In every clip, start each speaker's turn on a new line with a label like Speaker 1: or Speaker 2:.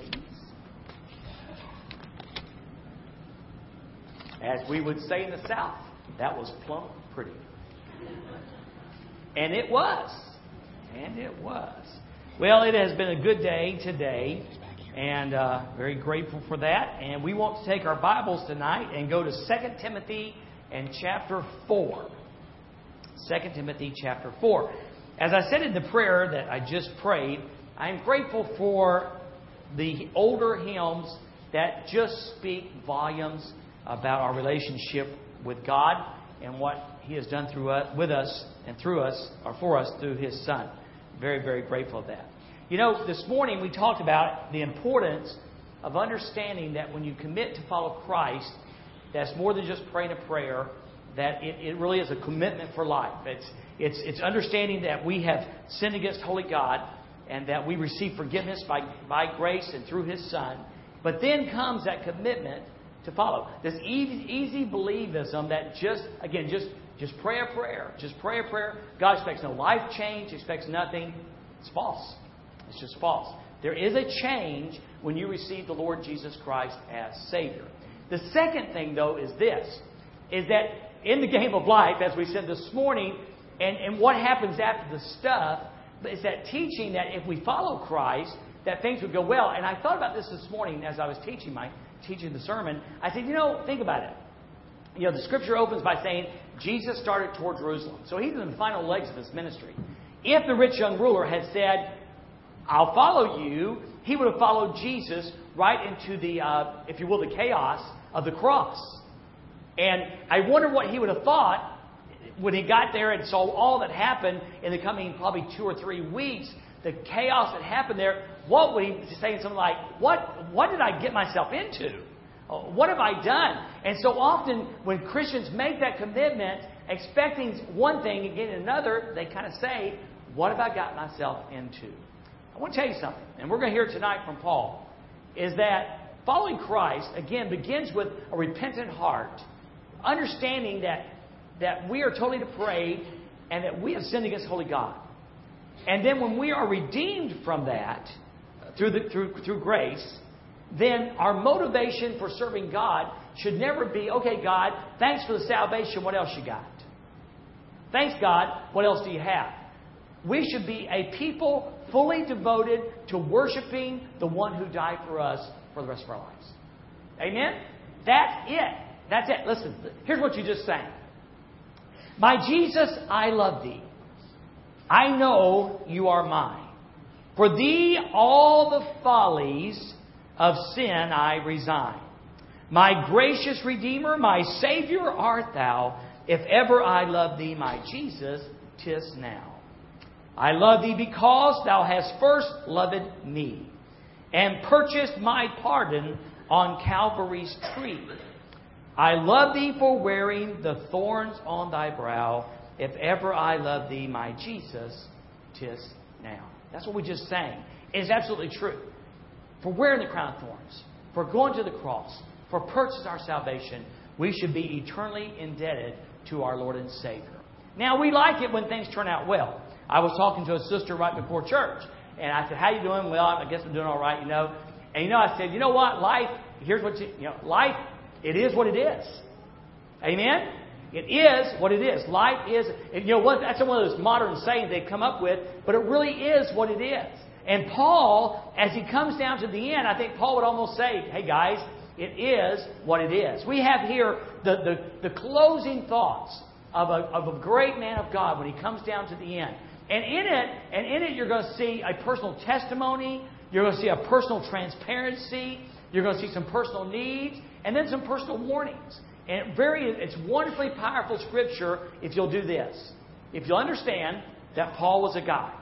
Speaker 1: ladies. As we would say in the South, that was plump pretty. And it was. And it was. Well, it has been a good day today, and uh, very grateful for that. And we want to take our Bibles tonight and go to 2 Timothy and chapter 4. 2 Timothy chapter 4. As I said in the prayer that I just prayed, I am grateful for the older hymns that just speak volumes about our relationship with God and what He has done through us, with us and through us, or for us through His Son. Very, very grateful for that. You know, this morning we talked about the importance of understanding that when you commit to follow Christ, that's more than just praying a prayer, that it, it really is a commitment for life. It's, it's, it's understanding that we have sinned against holy God and that we receive forgiveness by, by grace and through His Son. But then comes that commitment to follow. This easy, easy believism that just, again, just, just pray a prayer. Just pray a prayer. God expects no life change, expects nothing. It's false. It's just false. There is a change when you receive the Lord Jesus Christ as Savior. The second thing, though, is this is that in the game of life, as we said this morning, and, and what happens after the stuff, is that teaching that if we follow Christ, that things would go well. And I thought about this this morning as I was teaching my teaching the sermon. I said, you know, think about it. You know, the scripture opens by saying Jesus started toward Jerusalem. So he's in the final legs of his ministry. If the rich young ruler had said, I'll follow you, he would have followed Jesus right into the, uh, if you will, the chaos of the cross. And I wonder what he would have thought when he got there and saw all that happened in the coming probably two or three weeks, the chaos that happened there. What would he say? Something like, "What? What did I get myself into? Uh, what have I done?" And so often, when Christians make that commitment, expecting one thing and getting another, they kind of say, "What have I got myself into?" I want to tell you something, and we're going to hear tonight from Paul, is that following Christ again begins with a repentant heart, understanding that that we are totally depraved and that we have sinned against holy God. And then when we are redeemed from that through, the, through, through grace, then our motivation for serving God should never be, okay, God, thanks for the salvation. What else you got? Thanks, God. What else do you have? We should be a people fully devoted to worshiping the one who died for us for the rest of our lives. Amen? That's it. That's it. Listen, here's what you just sang. My Jesus, I love thee. I know you are mine. For thee all the follies of sin I resign. My gracious Redeemer, my Savior art thou. If ever I love thee, my Jesus, tis now. I love thee because thou hast first loved me and purchased my pardon on Calvary's tree. I love thee for wearing the thorns on thy brow if ever I love thee, my Jesus, tis now. That's what we just sang. It is absolutely true. For wearing the crown of thorns, for going to the cross, for purchasing our salvation, we should be eternally indebted to our Lord and Savior. Now, we like it when things turn out well. I was talking to a sister right before church, and I said, How you doing? Well, I guess I'm doing all right, you know. And you know, I said, You know what? Life, here's what you, you know, life, it is what it is. Amen? It is what it is. Life is, you know what? That's one of those modern sayings they've come up with, but it really is what it is. And Paul, as he comes down to the end, I think Paul would almost say, hey guys, it is what it is. We have here the, the, the closing thoughts of a, of a great man of God when he comes down to the end. And in it, and in it, you're going to see a personal testimony. You're going to see a personal transparency. You're going to see some personal needs, and then some personal warnings. And very, it's wonderfully powerful scripture if you'll do this. If you'll understand that Paul was a guy.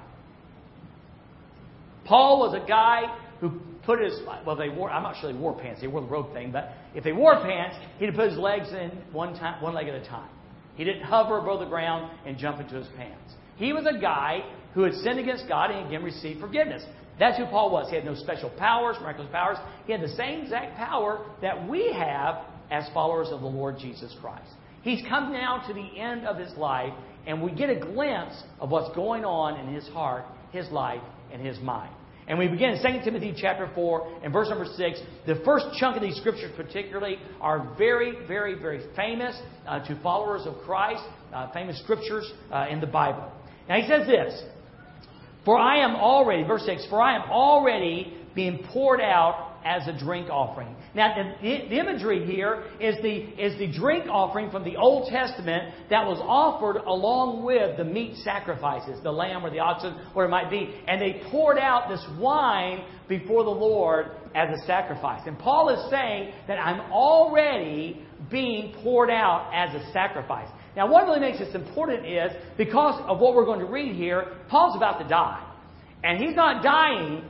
Speaker 1: Paul was a guy who put his, well, they wore, I'm not sure they wore pants, they wore the robe thing, but if they wore pants, he'd put his legs in one, time, one leg at a time. He didn't hover above the ground and jump into his pants. He was a guy who had sinned against God and again received forgiveness. That's who Paul was. He had no special powers, miraculous powers. He had the same exact power that we have as followers of the Lord Jesus Christ. He's come now to the end of his life, and we get a glimpse of what's going on in his heart, his life, and his mind. And we begin in 2 Timothy chapter 4 and verse number 6. The first chunk of these scriptures, particularly, are very, very, very famous uh, to followers of Christ, uh, famous scriptures uh, in the Bible. Now he says this For I am already, verse 6, for I am already being poured out as a drink offering. Now, the, the, imagery here is the, is the drink offering from the Old Testament that was offered along with the meat sacrifices, the lamb or the oxen, whatever it might be. And they poured out this wine before the Lord as a sacrifice. And Paul is saying that I'm already being poured out as a sacrifice. Now, what really makes this important is because of what we're going to read here, Paul's about to die. And he's not dying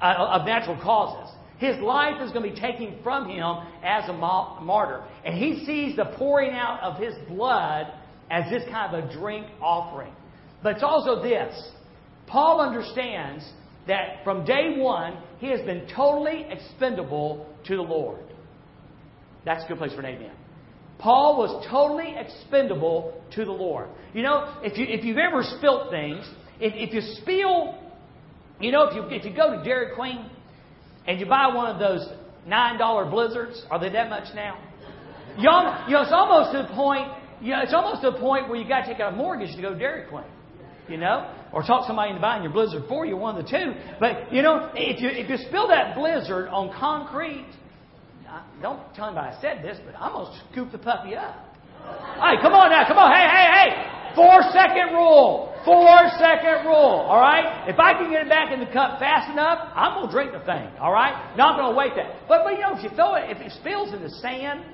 Speaker 1: uh, of natural causes. His life is going to be taken from him as a martyr. And he sees the pouring out of his blood as this kind of a drink offering. But it's also this Paul understands that from day one, he has been totally expendable to the Lord. That's a good place for an amen. Paul was totally expendable to the Lord. You know, if, you, if you've ever spilt things, if, if you spill, you know, if you, if you go to Dairy Queen and you buy one of those $9 blizzards, are they that much now? You, you know, it's almost to the point, you know, it's almost to the point where you got to take out a mortgage to go to Dairy Queen. You know? Or talk somebody into buying your blizzard for you, one of the two. But, you know, if you, if you spill that blizzard on concrete, don't tell anybody I said this, but I'm going to scoop the puppy up. Hey, come on now, come on. Hey, hey, hey. Four second rule. Four second rule. All right? If I can get it back in the cup fast enough, I'm going to drink the thing. All right? Not going to wait that. But, but you know, if you throw it, if it spills in the sand,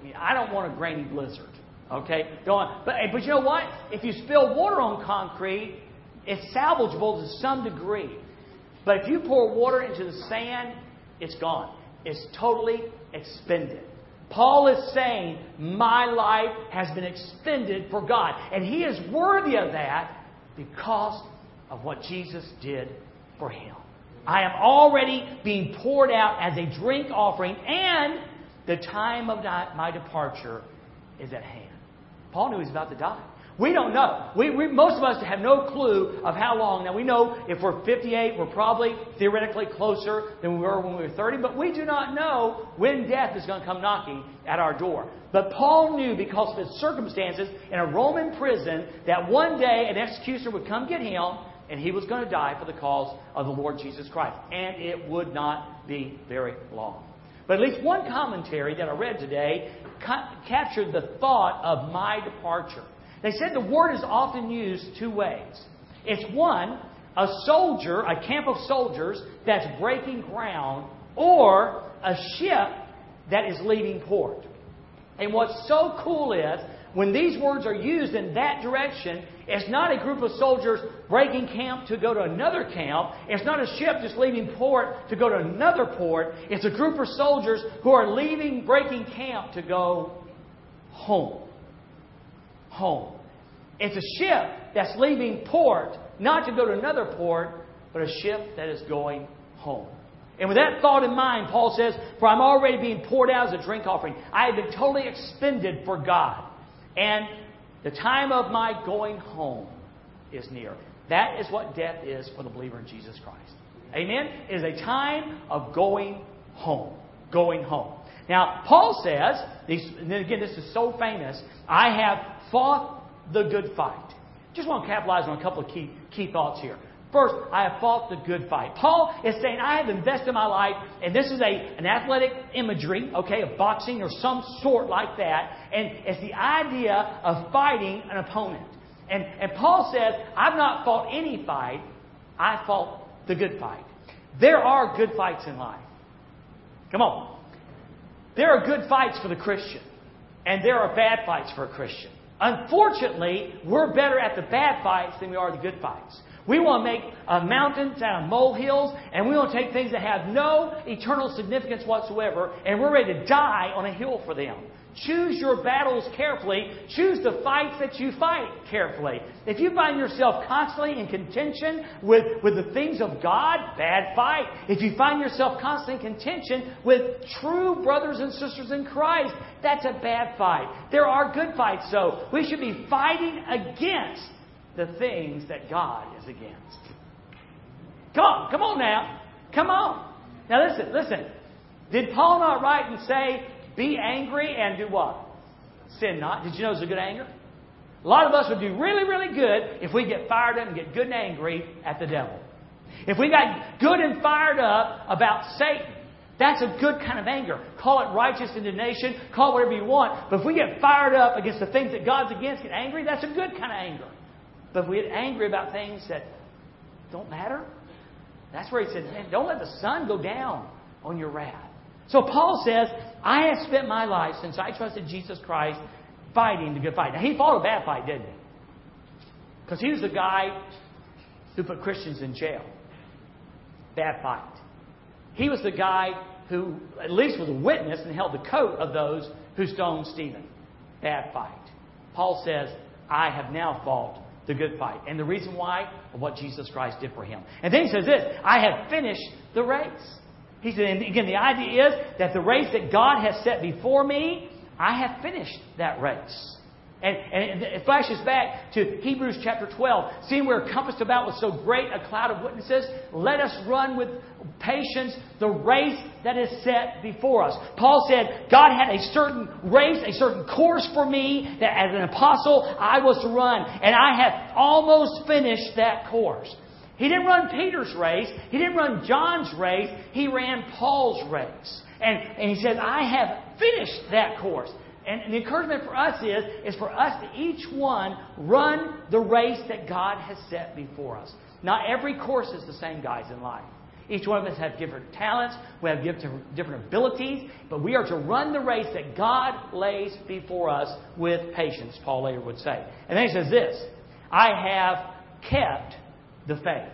Speaker 1: I mean, I don't want a grainy blizzard. Okay? Don't, but, but you know what? If you spill water on concrete, it's salvageable to some degree. But if you pour water into the sand, it's gone. It's totally expended. Paul is saying, My life has been expended for God. And he is worthy of that because of what Jesus did for him. I am already being poured out as a drink offering, and the time of my departure is at hand. Paul knew he was about to die. We don't know. We, we, most of us have no clue of how long. Now, we know if we're 58, we're probably theoretically closer than we were when we were 30, but we do not know when death is going to come knocking at our door. But Paul knew because of his circumstances in a Roman prison that one day an executioner would come get him and he was going to die for the cause of the Lord Jesus Christ. And it would not be very long. But at least one commentary that I read today ca- captured the thought of my departure. They said the word is often used two ways. It's one, a soldier, a camp of soldiers that's breaking ground, or a ship that is leaving port. And what's so cool is when these words are used in that direction, it's not a group of soldiers breaking camp to go to another camp. It's not a ship just leaving port to go to another port. It's a group of soldiers who are leaving, breaking camp to go home home. It's a ship that's leaving port, not to go to another port, but a ship that is going home. And with that thought in mind, Paul says, For I'm already being poured out as a drink offering. I have been totally expended for God. And the time of my going home is near. That is what death is for the believer in Jesus Christ. Amen? It is a time of going home. Going home. Now, Paul says, and again, this is so famous, I have fought the good fight. Just want to capitalize on a couple of key, key thoughts here. First, I have fought the good fight. Paul is saying, I have invested my life, and this is a, an athletic imagery, okay, of boxing or some sort like that, and it's the idea of fighting an opponent. And, and Paul says, I've not fought any fight, I fought the good fight. There are good fights in life. Come on. There are good fights for the Christian, and there are bad fights for a Christian. Unfortunately, we're better at the bad fights than we are the good fights. We want to make uh, mountains out of molehills, and we want to take things that have no eternal significance whatsoever, and we're ready to die on a hill for them. Choose your battles carefully. Choose the fights that you fight carefully. If you find yourself constantly in contention with, with the things of God, bad fight. If you find yourself constantly in contention with true brothers and sisters in Christ, that's a bad fight. There are good fights, though. We should be fighting against the things that God is against. Come on, come on now. Come on. Now listen, listen. Did Paul not write and say, be angry and do what? Sin not. Did you know it's a good anger? A lot of us would do really, really good if we get fired up and get good and angry at the devil. If we got good and fired up about Satan, that's a good kind of anger. Call it righteous indignation, call it whatever you want. But if we get fired up against the things that God's against, get angry, that's a good kind of anger. But if we get angry about things that don't matter, that's where he says, man, don't let the sun go down on your wrath. So Paul says, I have spent my life since I trusted Jesus Christ fighting the good fight. Now, he fought a bad fight, didn't he? Because he was the guy who put Christians in jail. Bad fight. He was the guy who at least was a witness and held the coat of those who stoned Stephen. Bad fight. Paul says, I have now fought the good fight. And the reason why? What Jesus Christ did for him. And then he says this I have finished the race. He said, and again, the idea is that the race that God has set before me, I have finished that race. And, and, it flashes back to Hebrews chapter 12. Seeing we're compassed about with so great a cloud of witnesses, let us run with patience the race that is set before us. Paul said, God had a certain race, a certain course for me that as an apostle I was to run. And I have almost finished that course. He didn't run Peter's race. He didn't run John's race. He ran Paul's race. And, and he said, I have finished that course. And the encouragement for us is, is for us to each one run the race that God has set before us. Not every course is the same, guys, in life. Each one of us have different talents, we have different abilities, but we are to run the race that God lays before us with patience, Paul later would say. And then he says this I have kept the faith.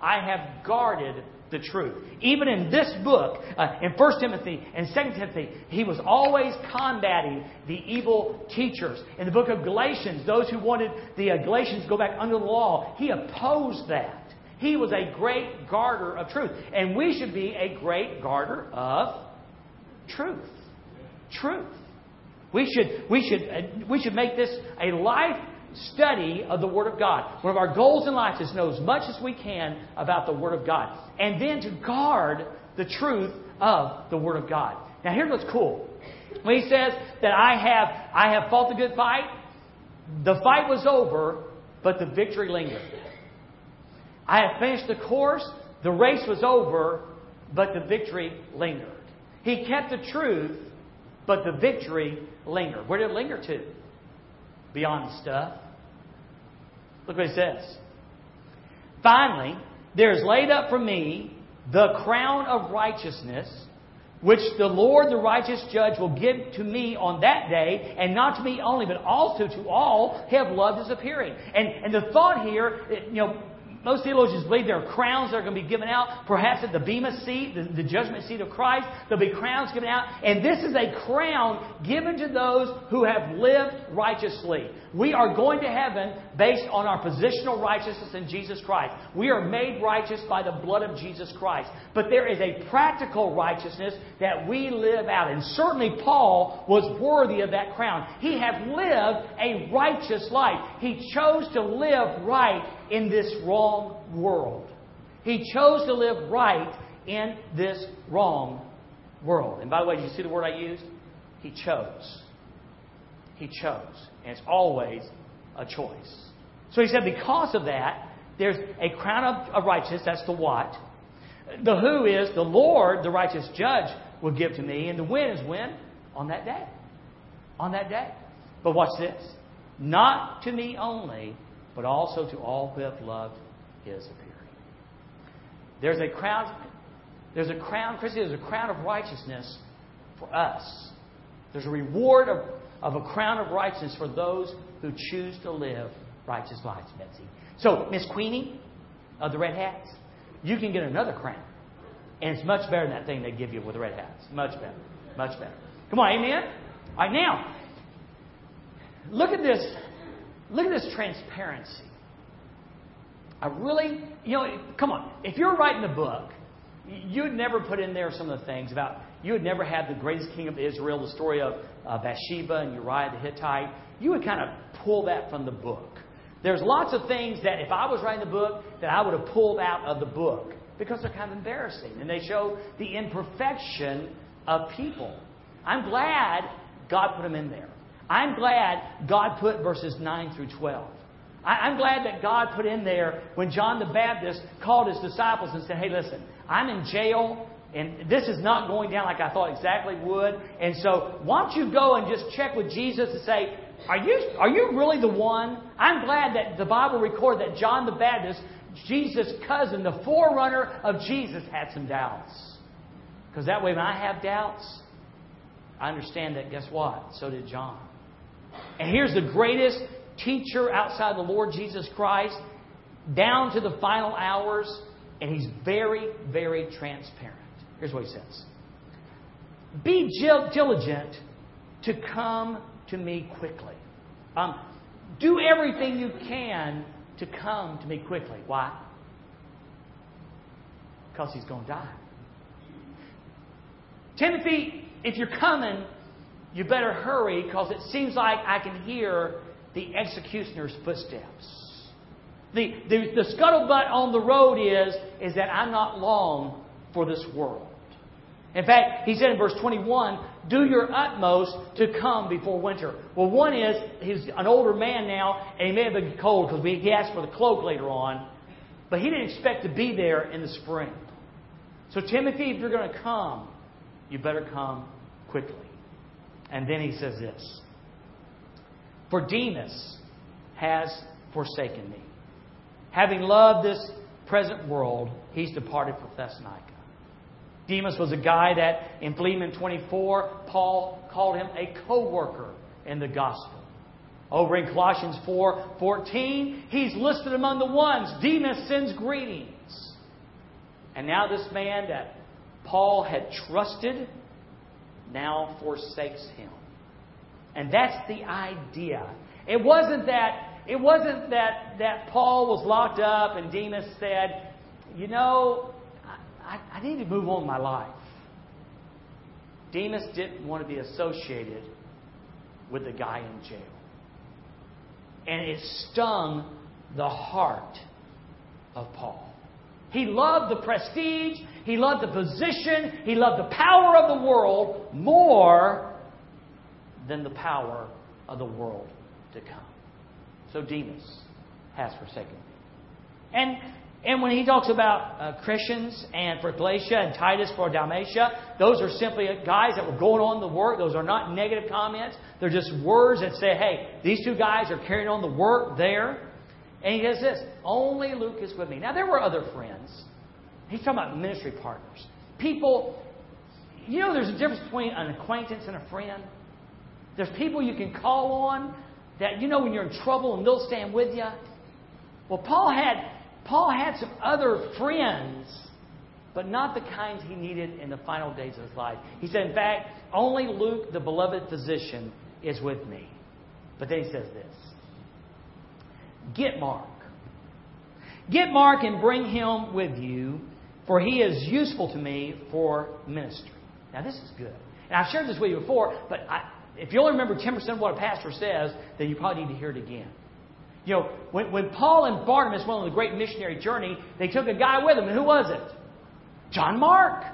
Speaker 1: I have guarded the truth. Even in this book, uh, in 1 Timothy and 2 Timothy, he was always combating the evil teachers. In the book of Galatians, those who wanted the uh, Galatians to go back under the law, he opposed that. He was a great guarder of truth. And we should be a great guarder of truth. Truth. We should, we should, uh, we should make this a life study of the Word of God. One of our goals in life is to know as much as we can about the Word of God. And then to guard the truth of the Word of God. Now here's what's cool. When he says that I have I have fought the good fight, the fight was over, but the victory lingered. I have finished the course, the race was over, but the victory lingered. He kept the truth, but the victory lingered. Where did it linger to? Beyond stuff. Look what he says. Finally, there is laid up for me the crown of righteousness, which the Lord, the righteous judge, will give to me on that day, and not to me only, but also to all who have loved his appearing. And, and the thought here, you know, most theologians believe there are crowns that are going to be given out, perhaps at the Bema seat, the, the, judgment seat of Christ. There'll be crowns given out. And this is a crown given to those who have lived righteously. We are going to heaven based on our positional righteousness in Jesus Christ. We are made righteous by the blood of Jesus Christ. But there is a practical righteousness that we live out. And certainly Paul was worthy of that crown. He had lived a righteous life. He chose to live right in this wrong world. He chose to live right in this wrong world. And by the way, did you see the word I used? He chose. He chose. And it's always a choice. So he said, because of that, there's a crown of, righteousness. That's the what. The who is the Lord, the righteous judge, will give to me. And the when is when? On that day. On that day. But watch this. Not to me only, but also to all who have loved his appearing. There's a crown, there's a crown, Christy, there's a crown of righteousness for us. There's a reward of, of a crown of righteousness for those who choose to live righteous lives, Betsy. So, Miss Queenie of the Red Hats, you can get another crown. And it's much better than that thing they give you with the red hats. Much better. Much better. Come on, amen? All right, now, look at this Look at this transparency. I really, you know, come on. If you're writing a book, you'd never put in there some of the things about, you would never have the greatest king of Israel, the story of uh, Bathsheba and Uriah the Hittite. You would kind of pull that from the book. There's lots of things that if I was writing the book, that I would have pulled out of the book because they're kind of embarrassing and they show the imperfection of people. I'm glad God put them in there. I'm glad God put verses 9 through 12. I'm glad that God put in there when John the Baptist called his disciples and said, Hey, listen, I'm in jail. And this is not going down like I thought exactly would. And so, why don't you go and just check with Jesus and say, are you, are you really the one? I'm glad that the Bible records that John the Baptist, Jesus' cousin, the forerunner of Jesus, had some doubts. Because that way, when I have doubts, I understand that, guess what? So did John. And here's the greatest teacher outside the Lord Jesus Christ, down to the final hours, and he's very, very transparent. Here's what he says Be diligent to come to me quickly. Um, do everything you can to come to me quickly. Why? Because he's going to die. Timothy, if you're coming, you better hurry because it seems like I can hear the executioner's footsteps. The, the, the scuttlebutt on the road is, is that I'm not long for this world. In fact, he said in verse 21, do your utmost to come before winter. Well, one is, he's an older man now, and he may have been cold because he asked for the cloak later on, but he didn't expect to be there in the spring. So, Timothy, if you're going to come, you better come quickly. And then he says this For Demas has forsaken me. Having loved this present world, he's departed for Thessalonica. Demas was a guy that in Philemon 24, Paul called him a co worker in the gospel. Over in Colossians 4 14, he's listed among the ones. Demas sends greetings. And now, this man that Paul had trusted now forsakes him. And that's the idea. It wasn't that it wasn't that, that Paul was locked up and Demas said, you know, I, I need to move on with my life. Demas didn't want to be associated with the guy in jail. And it stung the heart of Paul. He loved the prestige, he loved the position, he loved the power of the world more than the power of the world to come. So Demas has forsaken me. And and when he talks about uh, Crescens and for Galatia and Titus for Dalmatia, those are simply guys that were going on the work. Those are not negative comments. They're just words that say, hey, these two guys are carrying on the work there. And he says this only Luke is with me. Now, there were other friends. He's talking about ministry partners. People, you know, there's a difference between an acquaintance and a friend. There's people you can call on that you know when you're in trouble and they'll stand with you. Well, Paul had Paul had some other friends, but not the kinds he needed in the final days of his life. He said, in fact, only Luke, the beloved physician, is with me. But then he says this Get Mark. Get Mark and bring him with you, for he is useful to me for ministry. Now, this is good. And I've shared this with you before, but I, if you only remember 10% of what a pastor says, then you probably need to hear it again. You know, when, when Paul and Barnabas went on the great missionary journey, they took a guy with them. And who was it? John Mark.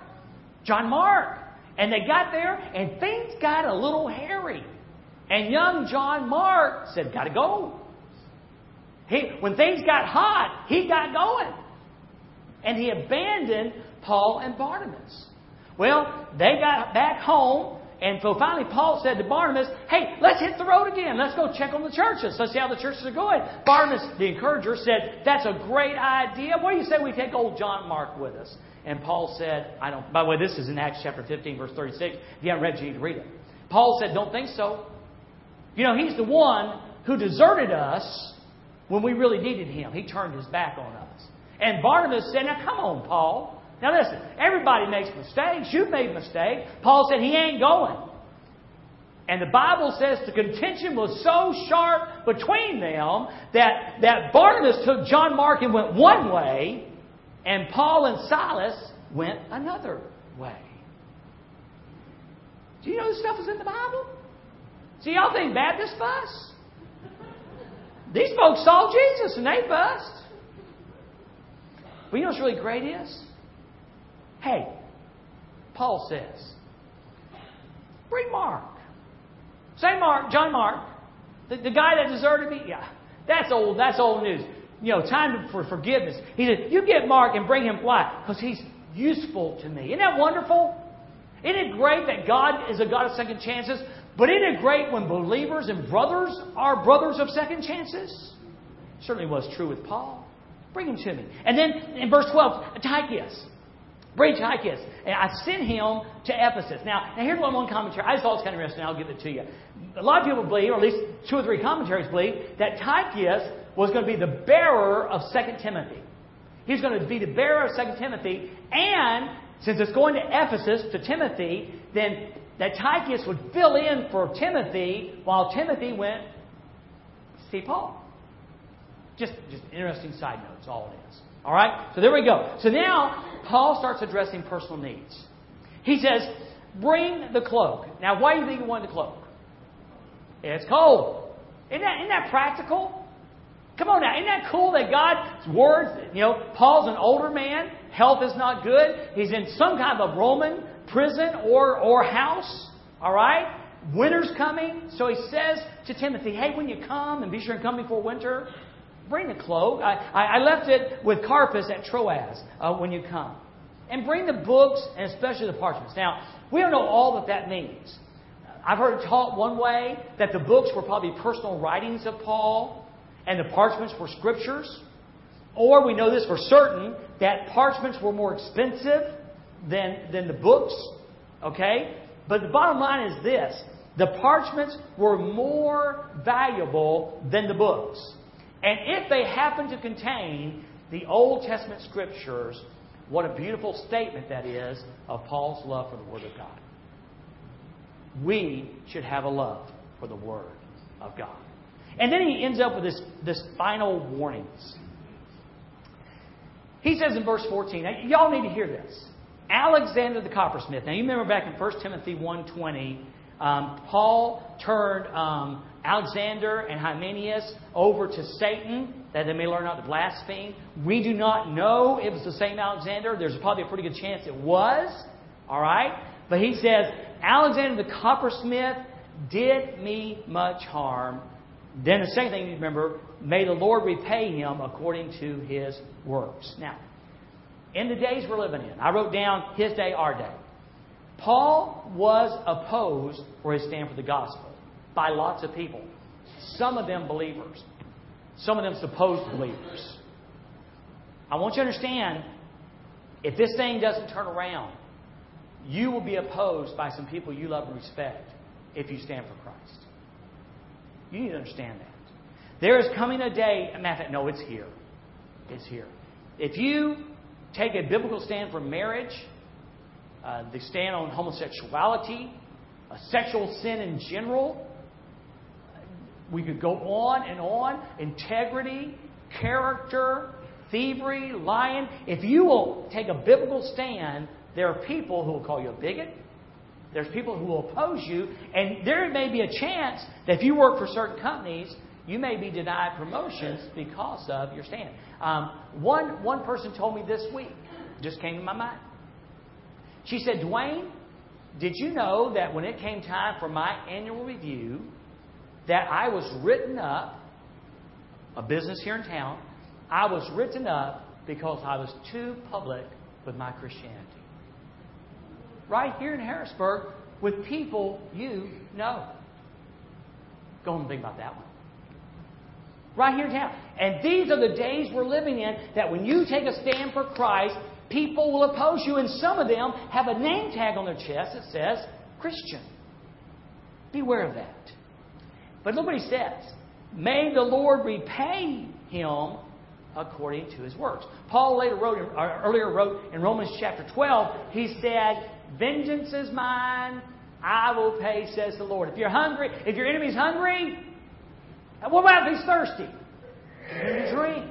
Speaker 1: John Mark. And they got there, and things got a little hairy. And young John Mark said, Gotta go. He, when things got hot, he got going. And he abandoned Paul and Barnabas. Well, they got back home, and so finally, Paul said to Barnabas, Hey, let's hit the road again. Let's go check on the churches. Let's see how the churches are going. Barnabas, the encourager, said, That's a great idea. What do you say we take old John Mark with us? And Paul said, I don't. By the way, this is in Acts chapter 15, verse 36. If you haven't read it, you need to read it. Paul said, Don't think so. You know, he's the one who deserted us when we really needed him. He turned his back on us. And Barnabas said, Now come on, Paul. Now listen, everybody makes mistakes. You've made mistakes. Paul said he ain't going. And the Bible says the contention was so sharp between them that, that Barnabas took John Mark and went one way, and Paul and Silas went another way. Do you know this stuff is in the Bible? See, y'all think Baptist fuss? these folks saw Jesus and they bust. But you know what's really great is? Hey, Paul says, bring Mark. Say Mark, John Mark, the, the guy that deserted me. Yeah, that's old. That's old news. You know, time for forgiveness. He said, you get Mark and bring him. Why? Because he's useful to me. Isn't that wonderful? Isn't it great that God is a God of second chances? But isn't it great when believers and brothers are brothers of second chances? Certainly was true with Paul. Bring him to me. And then in verse 12, Tychicus. Bring Tychicus. And I sent him to Ephesus. Now, now here's one, one commentary. I just thought it was kind of interesting. I'll give it to you. A lot of people believe, or at least two or three commentaries believe, that Tychicus was going to be the bearer of 2 Timothy. He's going to be the bearer of 2 Timothy. And since it's going to Ephesus, to Timothy, then that Tychicus would fill in for Timothy while Timothy went see Paul. Just, just interesting side notes, all it is. All right? So there we go. So now Paul starts addressing personal needs. He says, Bring the cloak. Now, why do you think he wanted the cloak? It's cold. Isn't that, isn't that practical? Come on now. Isn't that cool that God's words, you know, Paul's an older man. Health is not good. He's in some kind of a Roman prison or, or house. All right? Winter's coming. So he says to Timothy, hey, when you come, and be sure and come before winter, bring the cloak. I, I left it with Carpus at Troas uh, when you come. And bring the books, and especially the parchments. Now, we don't know all that that means. I've heard it taught one way that the books were probably personal writings of Paul, and the parchments were scriptures. Or we know this for certain that parchments were more expensive than, than the books. Okay? But the bottom line is this the parchments were more valuable than the books. And if they happen to contain the Old Testament scriptures, what a beautiful statement that is of Paul's love for the Word of God. We should have a love for the Word of God. And then he ends up with this, this final warnings. He says in verse 14, now, y'all need to hear this. Alexander the coppersmith. Now you remember back in 1 Timothy 1.20, um, Paul turned um, Alexander and Hymenaeus over to Satan that they may learn not to blaspheme. We do not know if it's the same Alexander. There's probably a pretty good chance it was. All right? But he says, Alexander the coppersmith did me much harm. Then the second thing you remember, may the Lord repay him according to his works. Now, in the days we're living in, I wrote down his day, our day. Paul was opposed for his stand for the gospel by lots of people. Some of them believers, some of them supposed believers. I want you to understand if this thing doesn't turn around, you will be opposed by some people you love and respect if you stand for Christ. You need to understand that. There is coming a day, matter fact, no, it's here. It's here. If you take a biblical stand for marriage, uh, the stand on homosexuality, a sexual sin in general, we could go on and on. Integrity, character, thievery, lying. If you will take a biblical stand, there are people who will call you a bigot. There's people who will oppose you. And there may be a chance that if you work for certain companies, you may be denied promotions because of your stand. Um, one, one person told me this week, just came to my mind. She said, Dwayne, did you know that when it came time for my annual review, that I was written up, a business here in town, I was written up because I was too public with my Christianity. Right here in Harrisburg with people you know. Go and think about that one. Right here in town. And these are the days we're living in that when you take a stand for Christ, people will oppose you. And some of them have a name tag on their chest that says Christian. Beware of that. But look what he says. May the Lord repay him according to his works. Paul later wrote, earlier wrote in Romans chapter 12, he said, Vengeance is mine, I will pay, says the Lord. If you're hungry, if your enemy's hungry, what about if he's thirsty? Give him drink.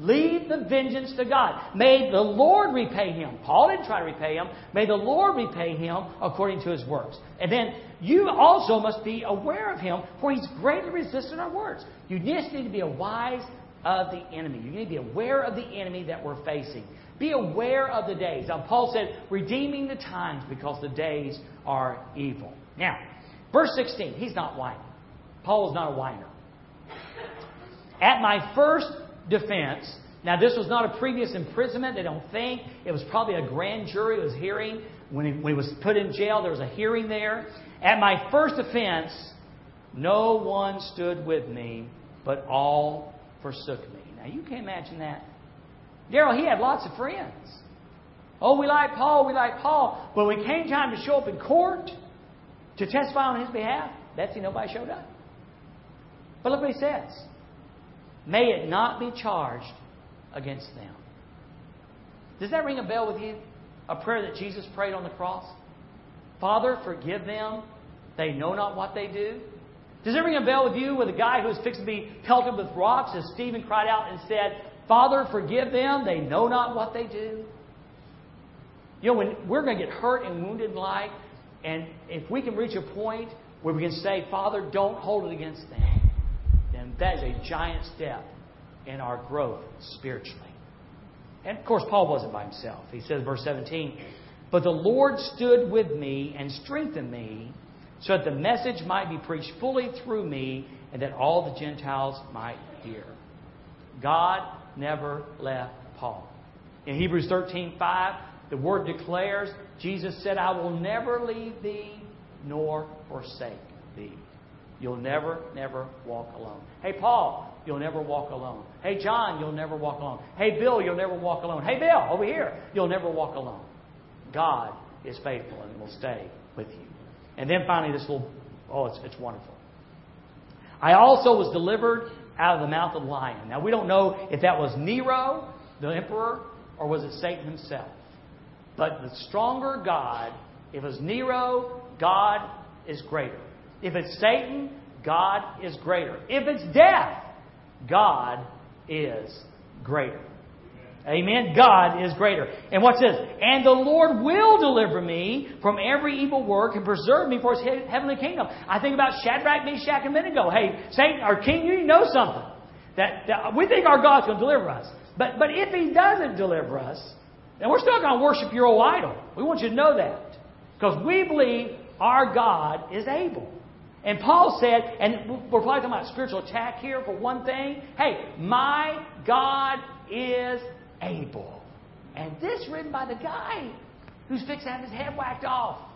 Speaker 1: Leave the vengeance to God. May the Lord repay him. Paul didn't try to repay him. May the Lord repay him according to his works. And then you also must be aware of him, for he's greatly resistant our words. You just need to be wise of the enemy. You need to be aware of the enemy that we're facing. Be aware of the days. Now, Paul said, redeeming the times because the days are evil. Now, verse 16, he's not whining. Paul is not a whiner. At my first defense, now this was not a previous imprisonment, they don't think. It was probably a grand jury was hearing. When he, when he was put in jail, there was a hearing there. At my first offense, no one stood with me, but all forsook me. Now you can't imagine that. Daryl, he had lots of friends. Oh, we like Paul, we like Paul. But when it came time to show up in court to testify on his behalf, Betsy, nobody showed up. But look what he says. May it not be charged against them. Does that ring a bell with you? A prayer that Jesus prayed on the cross? Father, forgive them. They know not what they do. Does it ring a bell with you with a guy who was fixed to be pelted with rocks as Stephen cried out and said, Father, forgive them. They know not what they do. You know, when we're going to get hurt and wounded in life, and if we can reach a point where we can say, Father, don't hold it against them, that is a giant step in our growth spiritually. And of course, Paul wasn't by himself. He says, verse 17, But the Lord stood with me and strengthened me so that the message might be preached fully through me and that all the Gentiles might hear. God never left Paul. In Hebrews 13:5, the word declares, Jesus said, I will never leave thee nor forsake thee. You'll never, never walk alone. Hey, Paul, you'll never walk alone. Hey, John, you'll never walk alone. Hey, Bill, you'll never walk alone. Hey, Bill, over here, you'll never walk alone. God is faithful and will stay with you. And then finally, this little, oh, it's, it's wonderful. I also was delivered out of the mouth of the lion. Now, we don't know if that was Nero, the emperor, or was it Satan himself. But the stronger God, if it's Nero, God is greater. If it's Satan, God is greater. If it's death, God is greater. Amen. God is greater. And what's this? And the Lord will deliver me from every evil work and preserve me for his heavenly kingdom. I think about Shadrach, Meshach, and Abednego. Hey, Satan, our king, you know something. That, that we think our God's going to deliver us. But, but if he doesn't deliver us, then we're still going to worship your old idol. We want you to know that. Because we believe our God is able. And Paul said, and we're probably talking about spiritual attack here for one thing. Hey, my God is able. And this written by the guy who's fixed to have his head whacked off.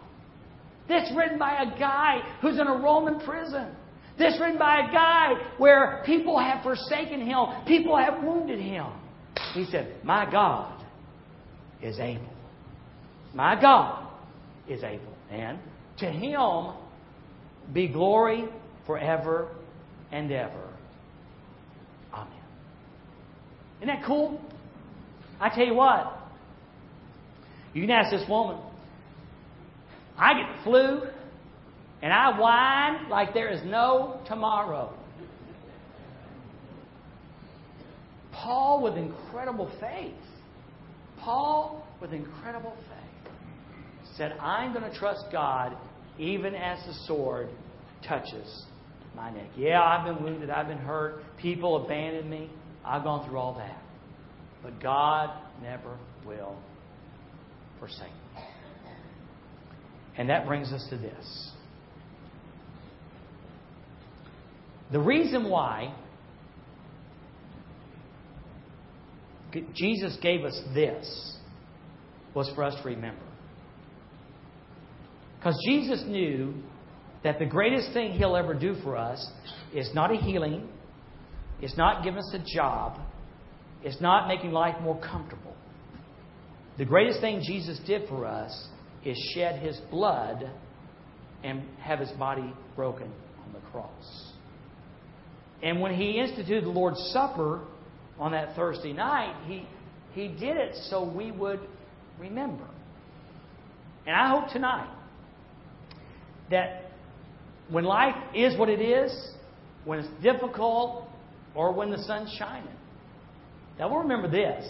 Speaker 1: This written by a guy who's in a Roman prison. This written by a guy where people have forsaken him, people have wounded him. He said, My God is able. My God is able. And to him be glory forever and ever. Amen. Isn't that cool? I tell you what, you can ask this woman. I get the flu, and I whine like there is no tomorrow. Paul with incredible faith. Paul with incredible faith said, I'm going to trust God even as the sword touches my neck. Yeah, I've been wounded. I've been hurt. People abandoned me. I've gone through all that. But God never will forsake me. And that brings us to this. The reason why Jesus gave us this was for us to remember. Because Jesus knew that the greatest thing He'll ever do for us is not a healing, it's not giving us a job, it's not making life more comfortable. The greatest thing Jesus did for us is shed his blood and have his body broken on the cross. And when he instituted the Lord's Supper on that Thursday night, he, he did it so we would remember. And I hope tonight that when life is what it is, when it's difficult, or when the sun's shining, that we'll remember this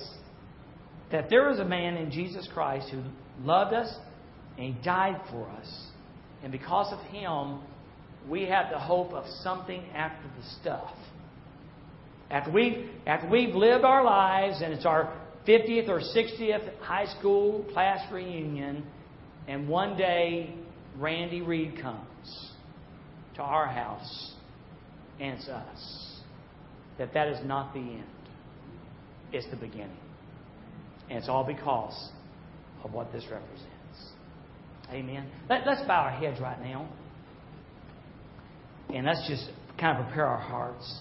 Speaker 1: that there is a man in Jesus Christ who loved us and died for us. And because of him, we have the hope of something after the stuff. After we've, after we've lived our lives and it's our 50th or 60th high school class reunion, and one day Randy Reed comes to our house and it's us, that that is not the end. It's the beginning. And it's all because of what this represents. Amen. Let, us bow our heads right now. And let's just kind of prepare our hearts.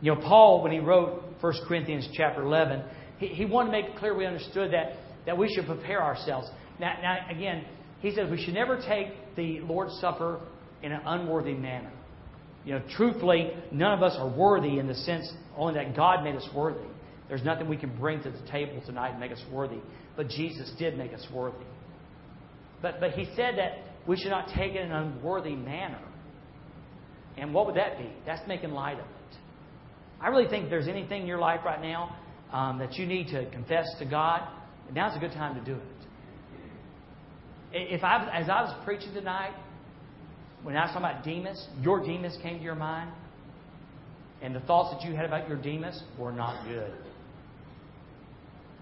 Speaker 1: You know, Paul, when he wrote 1 Corinthians chapter 11, he, he wanted to make it clear we understood that, that we should prepare ourselves. Now, now, again, he says we should never take the Lord's Supper in an unworthy manner. You know, truthfully, none of us are worthy in the sense only that God made us worthy. There's nothing we can bring to the table tonight and make us worthy. But Jesus did make us worthy. But, but he said that we should not take it in an unworthy manner. And what would that be? That's making light of it. I really think if there's anything in your life right now um, that you need to confess to God, now's a good time to do it. If I, as I was preaching tonight, when I was talking about Demas, your Demas came to your mind, and the thoughts that you had about your Demas were not good.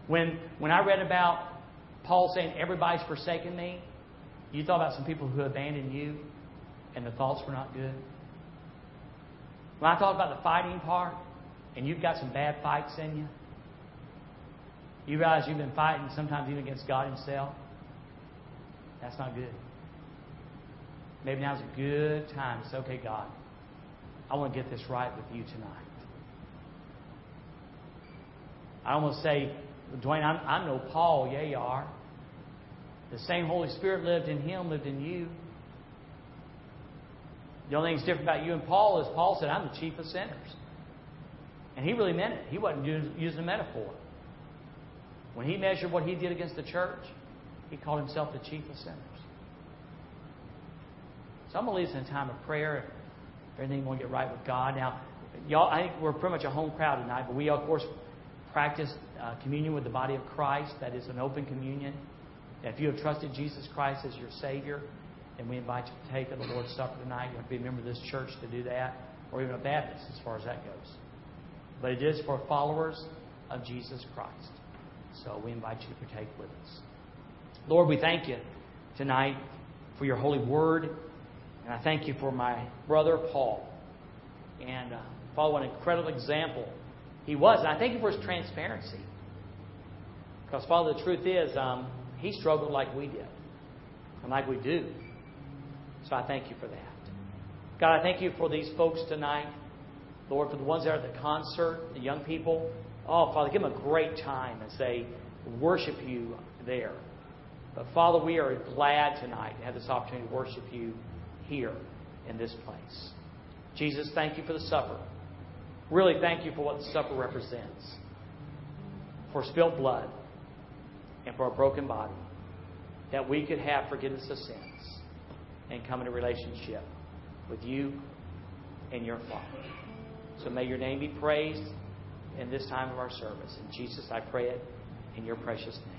Speaker 1: When, when I read about Paul saying, Everybody's forsaken me, you thought about some people who abandoned you, and the thoughts were not good. When I thought about the fighting part, and you've got some bad fights in you, you realize you've been fighting sometimes even against God Himself. That's not good. Maybe now's a good time to say, okay, God, I want to get this right with you tonight. I almost say, Dwayne, I'm, I'm no Paul. Yeah, you are. The same Holy Spirit lived in him, lived in you. The only thing that's different about you and Paul is Paul said, I'm the chief of sinners. And he really meant it. He wasn't using a metaphor. When he measured what he did against the church, he called himself the chief of sinners. So I'm going to lead us in a time of prayer. If anything, to get right with God. Now, y'all, I think we're pretty much a home crowd tonight, but we, of course, practice uh, communion with the body of Christ. That is an open communion. If you have trusted Jesus Christ as your Savior, then we invite you to take of the Lord's Supper tonight. You have to be a member of this church to do that, or even a Baptist as far as that goes. But it is for followers of Jesus Christ. So we invite you to partake with us. Lord, we thank you tonight for your holy word. And I thank you for my brother Paul. And uh, Paul, an incredible example he was. And I thank you for his transparency. Because, Father, the truth is, um, he struggled like we did, and like we do. So I thank you for that. God, I thank you for these folks tonight. Lord, for the ones that are at the concert, the young people. Oh, Father, give them a great time as they worship you there. But Father, we are glad tonight to have this opportunity to worship you here in this place. Jesus, thank you for the supper. Really, thank you for what the supper represents for spilled blood and for a broken body, that we could have forgiveness of sins and come into relationship with you and your Father. So may your name be praised in this time of our service. In Jesus, I pray it in your precious name.